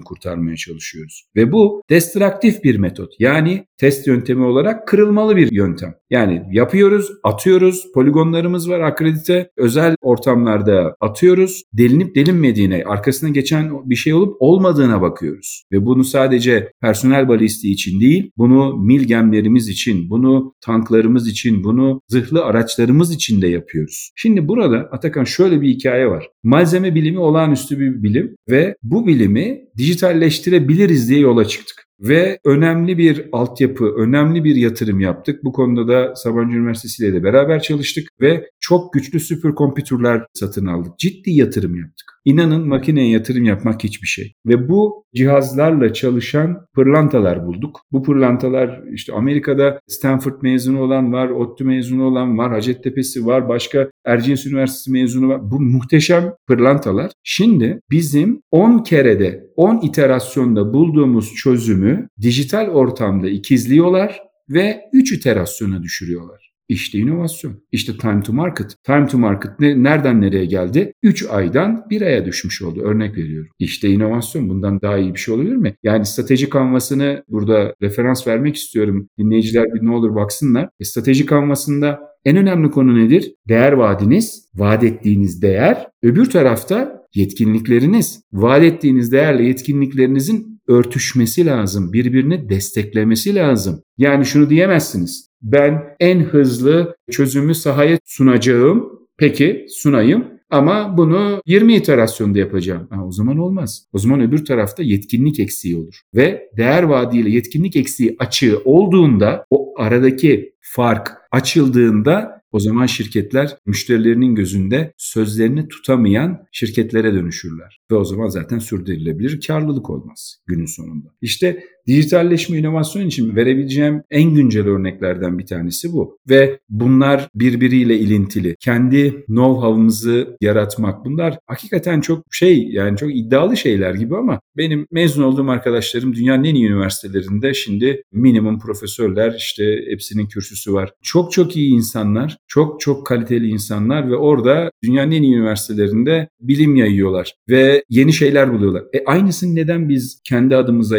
kurtarmaya çalışıyoruz. Ve bu destruktif bir metot. Yani test yöntemi olarak kırılmalı bir yöntem. Yani yapıyoruz, atıyoruz, poligonlarımız var akredite, özel ortamlarda atıyoruz. Delinip delinmediğine, arkasına geçen bir şey olup olmadığına bakıyoruz. Ve bunu sadece personel balistiği için değil, bunu mil gemlerimiz için, bunu tanklarımız için, bunu zırhlı araçlarımız için de yapıyoruz. Şimdi burada Atakan şöyle bir hikaye var. Malzeme bilimi olağanüstü bir bilim ve bu bilimi dijitalleştirebiliriz diye yola çıktık ve önemli bir altyapı, önemli bir yatırım yaptık. Bu konuda da Sabancı Üniversitesi ile de beraber çalıştık ve çok güçlü süperkompütürler satın aldık. Ciddi yatırım yaptık. İnanın makineye yatırım yapmak hiçbir şey. Ve bu cihazlarla çalışan pırlantalar bulduk. Bu pırlantalar işte Amerika'da Stanford mezunu olan var, ODTÜ mezunu olan var, Hacettepe'si var, başka Erciyes Üniversitesi mezunu var. Bu muhteşem pırlantalar. Şimdi bizim 10 kerede, 10 iterasyonda bulduğumuz çözümü dijital ortamda ikizliyorlar ve 3 iterasyona düşürüyorlar. İşte inovasyon. İşte time to market. Time to market ne, nereden nereye geldi? 3 aydan 1 aya düşmüş oldu. Örnek veriyorum. İşte inovasyon. Bundan daha iyi bir şey olabilir mi? Yani strateji kanvasını burada referans vermek istiyorum. Dinleyiciler bir ne olur baksınlar. E, strateji kanvasında en önemli konu nedir? Değer vaadiniz, vaat ettiğiniz değer. Öbür tarafta yetkinlikleriniz. Vaat ettiğiniz değerle yetkinliklerinizin örtüşmesi lazım. Birbirini desteklemesi lazım. Yani şunu diyemezsiniz. Ben en hızlı çözümü sahaya sunacağım. Peki sunayım. Ama bunu 20 iterasyonda yapacağım. Ha, o zaman olmaz. O zaman öbür tarafta yetkinlik eksiği olur. Ve değer vaadiyle yetkinlik eksiği açığı olduğunda o aradaki fark açıldığında o zaman şirketler müşterilerinin gözünde sözlerini tutamayan şirketlere dönüşürler. Ve o zaman zaten sürdürülebilir karlılık olmaz günün sonunda. İşte dijitalleşme inovasyon için verebileceğim en güncel örneklerden bir tanesi bu. Ve bunlar birbiriyle ilintili. Kendi know-how'ımızı yaratmak bunlar hakikaten çok şey yani çok iddialı şeyler gibi ama benim mezun olduğum arkadaşlarım dünyanın en iyi üniversitelerinde şimdi minimum profesörler işte hepsinin kürsüsü var. Çok çok iyi insanlar, çok çok kaliteli insanlar ve orada dünyanın en iyi üniversitelerinde bilim yayıyorlar ve yeni şeyler buluyorlar. E aynısını neden biz kendi adımıza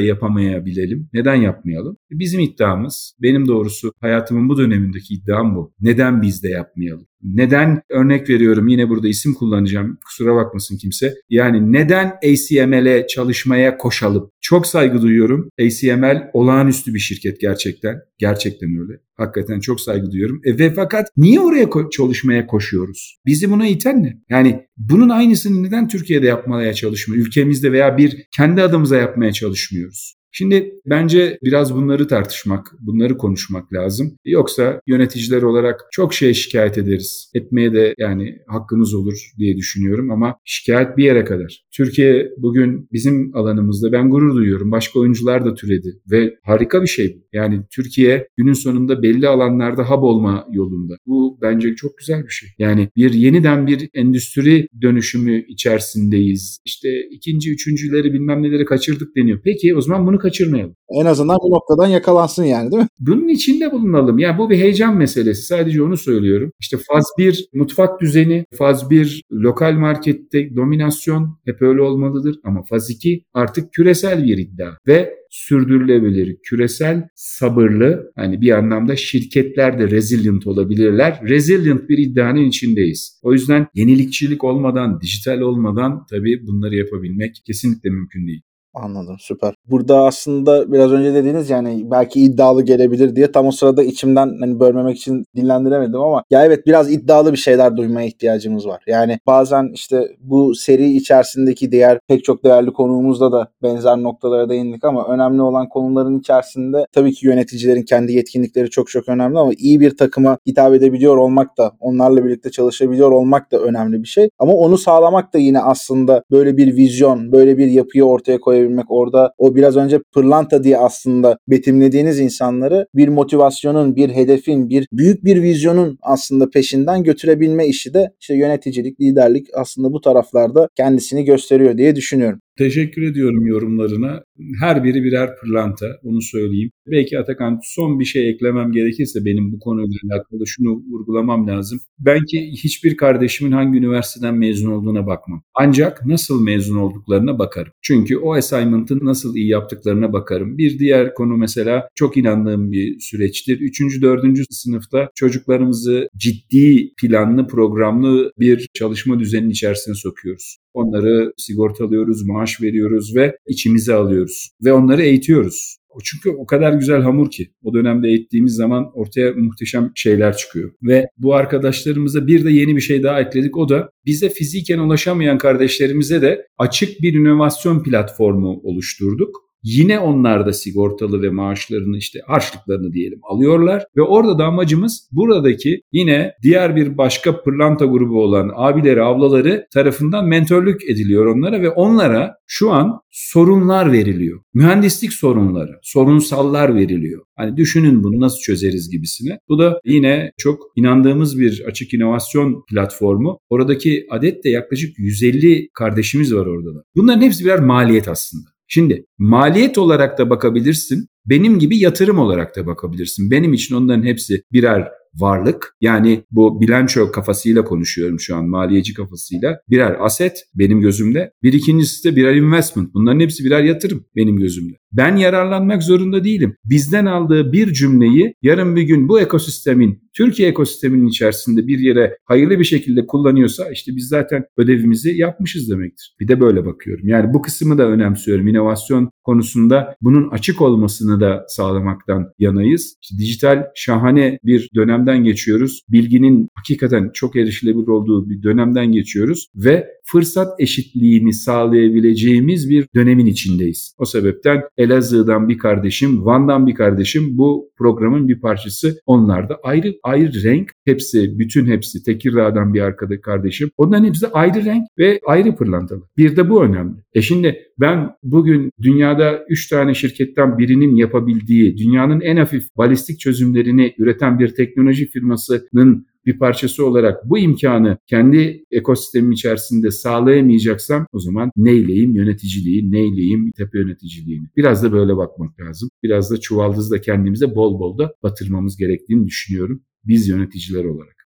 yapamayabilirim? Neden yapmayalım? E, bizim iddiamız, benim doğrusu hayatımın bu dönemindeki iddiam bu. Neden biz de yapmayalım? Neden örnek veriyorum yine burada isim kullanacağım kusura bakmasın kimse. Yani neden ACML'e çalışmaya koşalım? Çok saygı duyuyorum. ACML olağanüstü bir şirket gerçekten. Gerçekten öyle. Hakikaten çok saygı duyuyorum. E, ve fakat niye oraya ko- çalışmaya koşuyoruz? Bizi buna iten ne? Yani bunun aynısını neden Türkiye'de yapmaya çalışmıyor? Ülkemizde veya bir kendi adımıza yapmaya çalışmıyoruz? Şimdi bence biraz bunları tartışmak, bunları konuşmak lazım. Yoksa yöneticiler olarak çok şey şikayet ederiz. Etmeye de yani hakkımız olur diye düşünüyorum ama şikayet bir yere kadar. Türkiye bugün bizim alanımızda ben gurur duyuyorum. Başka oyuncular da türedi ve harika bir şey bu. Yani Türkiye günün sonunda belli alanlarda hub olma yolunda. Bu bence çok güzel bir şey. Yani bir yeniden bir endüstri dönüşümü içerisindeyiz. İşte ikinci, üçüncüleri bilmem neleri kaçırdık deniyor. Peki o zaman bunu kaçırmayalım. En azından bu noktadan yakalansın yani değil mi? Bunun içinde bulunalım. Yani bu bir heyecan meselesi. Sadece onu söylüyorum. İşte faz 1 mutfak düzeni, faz 1 lokal markette dominasyon hep öyle olmalıdır. Ama faz 2 artık küresel bir iddia. Ve sürdürülebilir, küresel, sabırlı, hani bir anlamda şirketler de resilient olabilirler. Resilient bir iddianın içindeyiz. O yüzden yenilikçilik olmadan, dijital olmadan tabii bunları yapabilmek kesinlikle mümkün değil. Anladım süper. Burada aslında biraz önce dediğiniz yani belki iddialı gelebilir diye tam o sırada içimden hani bölmemek için dinlendiremedim ama ya evet biraz iddialı bir şeyler duymaya ihtiyacımız var. Yani bazen işte bu seri içerisindeki diğer pek çok değerli konuğumuzda da benzer noktalara değindik ama önemli olan konuların içerisinde tabii ki yöneticilerin kendi yetkinlikleri çok çok önemli ama iyi bir takıma hitap edebiliyor olmak da onlarla birlikte çalışabiliyor olmak da önemli bir şey. Ama onu sağlamak da yine aslında böyle bir vizyon, böyle bir yapıyı ortaya koyabilmek orada o biraz önce pırlanta diye aslında betimlediğiniz insanları bir motivasyonun, bir hedefin, bir büyük bir vizyonun aslında peşinden götürebilme işi de işte yöneticilik, liderlik aslında bu taraflarda kendisini gösteriyor diye düşünüyorum. Teşekkür ediyorum yorumlarına. Her biri birer pırlanta, onu söyleyeyim. Belki Atakan son bir şey eklemem gerekirse benim bu konuyla alakalı şunu vurgulamam lazım. Ben ki hiçbir kardeşimin hangi üniversiteden mezun olduğuna bakmam. Ancak nasıl mezun olduklarına bakarım. Çünkü o assignment'ı nasıl iyi yaptıklarına bakarım. Bir diğer konu mesela çok inandığım bir süreçtir. Üçüncü, dördüncü sınıfta çocuklarımızı ciddi planlı, programlı bir çalışma düzeninin içerisine sokuyoruz. Onları sigortalıyoruz, maaş veriyoruz ve içimize alıyoruz. Ve onları eğitiyoruz. Çünkü o kadar güzel hamur ki o dönemde eğittiğimiz zaman ortaya muhteşem şeyler çıkıyor. Ve bu arkadaşlarımıza bir de yeni bir şey daha ekledik. O da bize fiziken ulaşamayan kardeşlerimize de açık bir inovasyon platformu oluşturduk. Yine onlar da sigortalı ve maaşlarını işte harçlıklarını diyelim alıyorlar ve orada da amacımız buradaki yine diğer bir başka pırlanta grubu olan abileri ablaları tarafından mentörlük ediliyor onlara ve onlara şu an sorunlar veriliyor. Mühendislik sorunları, sorunsallar veriliyor. Hani düşünün bunu nasıl çözeriz gibisine. Bu da yine çok inandığımız bir açık inovasyon platformu. Oradaki adet de yaklaşık 150 kardeşimiz var orada da. Bunların hepsi birer maliyet aslında. Şimdi maliyet olarak da bakabilirsin. Benim gibi yatırım olarak da bakabilirsin. Benim için onların hepsi birer varlık. Yani bu bilanço kafasıyla konuşuyorum şu an maliyeci kafasıyla. Birer aset benim gözümde. Bir ikincisi de birer investment. Bunların hepsi birer yatırım benim gözümde. Ben yararlanmak zorunda değilim. Bizden aldığı bir cümleyi yarın bir gün bu ekosistemin, Türkiye ekosisteminin içerisinde bir yere hayırlı bir şekilde kullanıyorsa işte biz zaten ödevimizi yapmışız demektir. Bir de böyle bakıyorum. Yani bu kısmı da önemsiyorum. İnovasyon konusunda bunun açık olmasını da sağlamaktan yanayız. İşte dijital şahane bir dönemden geçiyoruz. Bilginin hakikaten çok erişilebilir olduğu bir dönemden geçiyoruz ve fırsat eşitliğini sağlayabileceğimiz bir dönemin içindeyiz. O sebepten Elazığ'dan bir kardeşim, Van'dan bir kardeşim bu programın bir parçası. Onlar da ayrı ayrı renk. Hepsi, bütün hepsi Tekirdağ'dan bir arkadaş kardeşim. Onların hepsi ayrı renk ve ayrı pırlantalı. Bir de bu önemli. E şimdi ben bugün dünyada 3 tane şirketten birinin yapabildiği, dünyanın en hafif balistik çözümlerini üreten bir teknoloji firmasının bir parçası olarak bu imkanı kendi ekosistemim içerisinde sağlayamayacaksam o zaman neyleyim yöneticiliği, neyleyim tepe yöneticiliğini. Biraz da böyle bakmak lazım. Biraz da çuvaldızla kendimize bol bol da batırmamız gerektiğini düşünüyorum biz yöneticiler olarak.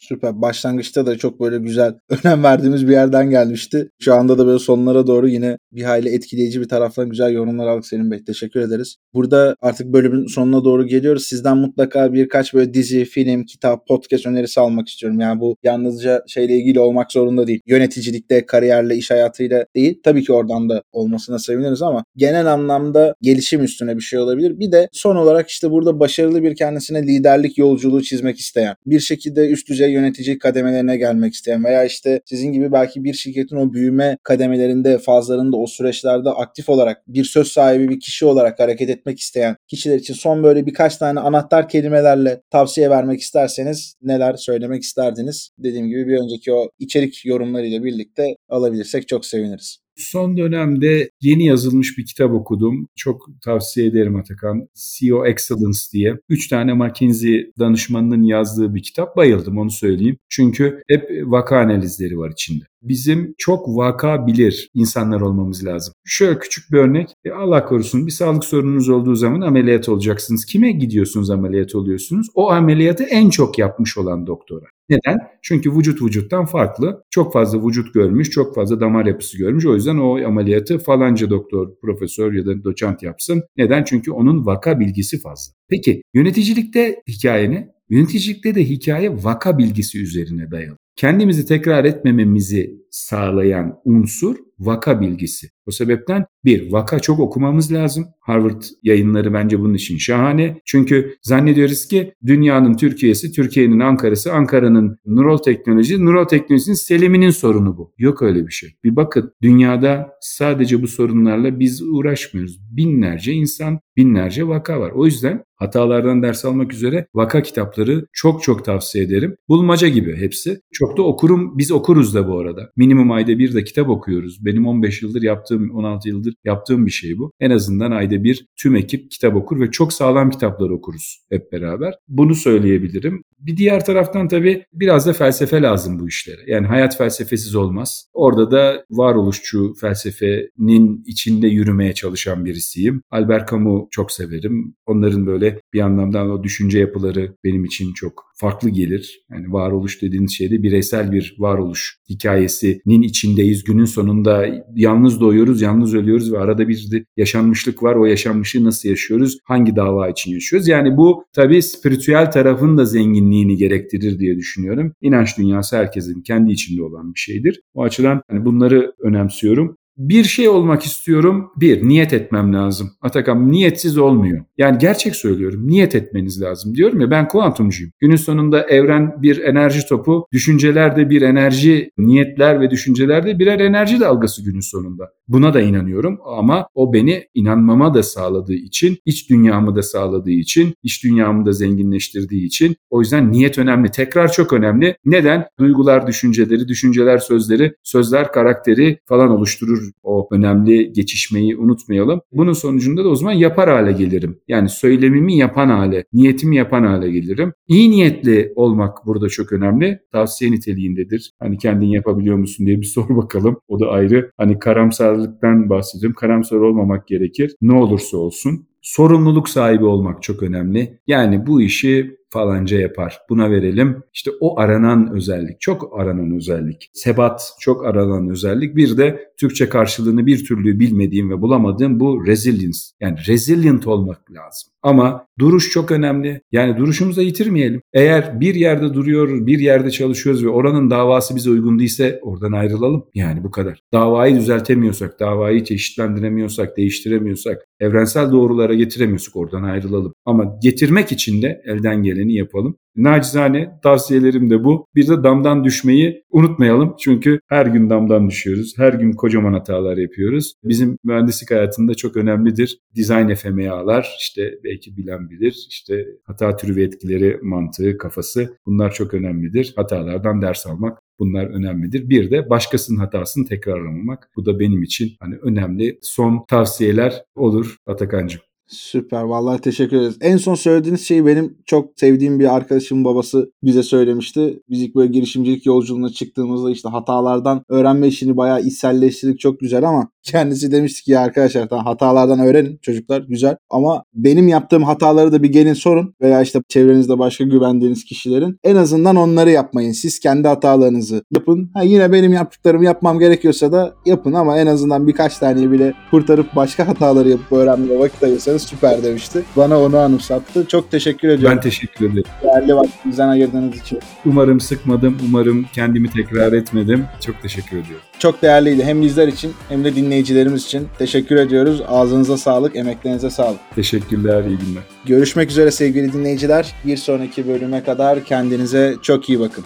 Süper. Başlangıçta da çok böyle güzel önem verdiğimiz bir yerden gelmişti. Şu anda da böyle sonlara doğru yine bir hayli etkileyici bir taraftan güzel yorumlar aldık Selim Bey. Teşekkür ederiz. Burada artık bölümün sonuna doğru geliyoruz. Sizden mutlaka birkaç böyle dizi, film, kitap, podcast önerisi almak istiyorum. Yani bu yalnızca şeyle ilgili olmak zorunda değil. Yöneticilikte, kariyerle, iş hayatıyla değil. Tabii ki oradan da olmasına seviniriz ama genel anlamda gelişim üstüne bir şey olabilir. Bir de son olarak işte burada başarılı bir kendisine liderlik yolculuğu çizmek isteyen, bir şekilde üst düzey yönetici kademelerine gelmek isteyen veya işte sizin gibi belki bir şirketin o büyüme kademelerinde, fazlarında o süreçlerde aktif olarak bir söz sahibi bir kişi olarak hareket etmek isteyen kişiler için son böyle birkaç tane anahtar kelimelerle tavsiye vermek isterseniz neler söylemek isterdiniz? Dediğim gibi bir önceki o içerik yorumlarıyla birlikte alabilirsek çok seviniriz. Son dönemde yeni yazılmış bir kitap okudum. Çok tavsiye ederim Atakan. CEO Excellence diye. Üç tane McKinsey danışmanının yazdığı bir kitap. Bayıldım onu söyleyeyim. Çünkü hep vaka analizleri var içinde bizim çok vaka bilir insanlar olmamız lazım. Şöyle küçük bir örnek. E, Allah korusun bir sağlık sorununuz olduğu zaman ameliyat olacaksınız. Kime gidiyorsunuz ameliyat oluyorsunuz? O ameliyatı en çok yapmış olan doktora. Neden? Çünkü vücut vücuttan farklı. Çok fazla vücut görmüş, çok fazla damar yapısı görmüş. O yüzden o ameliyatı falanca doktor, profesör ya da doçent yapsın. Neden? Çünkü onun vaka bilgisi fazla. Peki yöneticilikte hikaye ne? Yöneticilikte de hikaye vaka bilgisi üzerine dayalı. Kendimizi tekrar etmememizi sağlayan unsur vaka bilgisi. O sebepten bir, vaka çok okumamız lazım. Harvard yayınları bence bunun için şahane. Çünkü zannediyoruz ki dünyanın Türkiye'si, Türkiye'nin Ankara'sı, Ankara'nın nöral teknoloji, nöral teknolojisinin Selim'inin sorunu bu. Yok öyle bir şey. Bir bakın dünyada sadece bu sorunlarla biz uğraşmıyoruz. Binlerce insan, binlerce vaka var. O yüzden hatalardan ders almak üzere vaka kitapları çok çok tavsiye ederim. Bulmaca gibi hepsi. Çok da okurum, biz okuruz da bu arada. Minimum ayda bir de kitap okuyoruz. Benim 15 yıldır yaptığım, 16 yıldır yaptığım bir şey bu. En azından ayda bir tüm ekip kitap okur ve çok sağlam kitaplar okuruz hep beraber. Bunu söyleyebilirim. Bir diğer taraftan tabii biraz da felsefe lazım bu işlere. Yani hayat felsefesiz olmaz. Orada da varoluşçu felsefenin içinde yürümeye çalışan birisiyim. Albert Camus çok severim. Onların böyle bir anlamda o düşünce yapıları benim için çok farklı gelir. Yani varoluş dediğiniz şeyde bireysel bir varoluş hikayesinin içindeyiz. Günün sonunda yalnız doğuyoruz, yalnız ölüyoruz ve arada bir de yaşanmışlık var. O yaşanmışlığı nasıl yaşıyoruz? Hangi dava için yaşıyoruz? Yani bu tabii spiritüel tarafın da zenginliğini gerektirir diye düşünüyorum. İnanç dünyası herkesin kendi içinde olan bir şeydir. O açıdan hani bunları önemsiyorum bir şey olmak istiyorum. Bir, niyet etmem lazım. Atakan niyetsiz olmuyor. Yani gerçek söylüyorum. Niyet etmeniz lazım. Diyorum ya ben kuantumcuyum. Günün sonunda evren bir enerji topu. Düşünceler de bir enerji, niyetler ve düşünceler de birer enerji dalgası günün sonunda. Buna da inanıyorum ama o beni inanmama da sağladığı için, iç dünyamı da sağladığı için, iç dünyamı da zenginleştirdiği için o yüzden niyet önemli. Tekrar çok önemli. Neden? Duygular düşünceleri, düşünceler sözleri, sözler karakteri falan oluşturur o önemli geçişmeyi unutmayalım. Bunun sonucunda da o zaman yapar hale gelirim. Yani söylemimi yapan hale, niyetimi yapan hale gelirim. İyi niyetli olmak burada çok önemli. Tavsiye niteliğindedir. Hani kendin yapabiliyor musun diye bir sor bakalım. O da ayrı. Hani karamsarlıktan bahsediyorum. Karamsar olmamak gerekir. Ne olursa olsun sorumluluk sahibi olmak çok önemli. Yani bu işi falanca yapar. Buna verelim. İşte o aranan özellik, çok aranan özellik. Sebat çok aranan özellik. Bir de Türkçe karşılığını bir türlü bilmediğim ve bulamadığım bu resilience. Yani resilient olmak lazım. Ama duruş çok önemli. Yani duruşumuzu yitirmeyelim. Eğer bir yerde duruyor, bir yerde çalışıyoruz ve oranın davası bize uygun değilse oradan ayrılalım. Yani bu kadar. Davayı düzeltemiyorsak, davayı çeşitlendiremiyorsak, değiştiremiyorsak, evrensel doğrulara getiremiyorsak oradan ayrılalım. Ama getirmek için de elden geleni yapalım. Nacizane tavsiyelerim de bu. Bir de damdan düşmeyi unutmayalım. Çünkü her gün damdan düşüyoruz. Her gün kocaman hatalar yapıyoruz. Bizim mühendislik hayatında çok önemlidir. Design FMA'lar işte belki bilen bilir. İşte hata türü etkileri mantığı, kafası bunlar çok önemlidir. Hatalardan ders almak Bunlar önemlidir. Bir de başkasının hatasını tekrarlamamak. Bu da benim için hani önemli son tavsiyeler olur Atakan'cığım. Süper vallahi teşekkür ederiz. En son söylediğiniz şeyi benim çok sevdiğim bir arkadaşımın babası bize söylemişti. Biz ilk böyle girişimcilik yolculuğuna çıktığımızda işte hatalardan öğrenme işini bayağı içselleştirdik çok güzel ama kendisi demişti ki ya arkadaşlar tamam hatalardan öğrenin çocuklar güzel ama benim yaptığım hataları da bir gelin sorun veya işte çevrenizde başka güvendiğiniz kişilerin en azından onları yapmayın. Siz kendi hatalarınızı yapın. Ha yine benim yaptıklarımı yapmam gerekiyorsa da yapın ama en azından birkaç tane bile kurtarıp başka hataları yapıp öğrenmeye vakit ayırsanız süper demişti. Bana onu anımsattı. Çok teşekkür ediyorum. Ben teşekkür ederim. Değerli vaktinizden ayırdığınız için. Umarım sıkmadım, umarım kendimi tekrar etmedim. Çok teşekkür ediyorum. Çok değerliydi hem bizler için hem de dinleyicilerimiz için. Teşekkür ediyoruz. Ağzınıza sağlık, emeklerinize sağlık. Teşekkürler, iyi günler. Görüşmek üzere sevgili dinleyiciler. Bir sonraki bölüme kadar kendinize çok iyi bakın.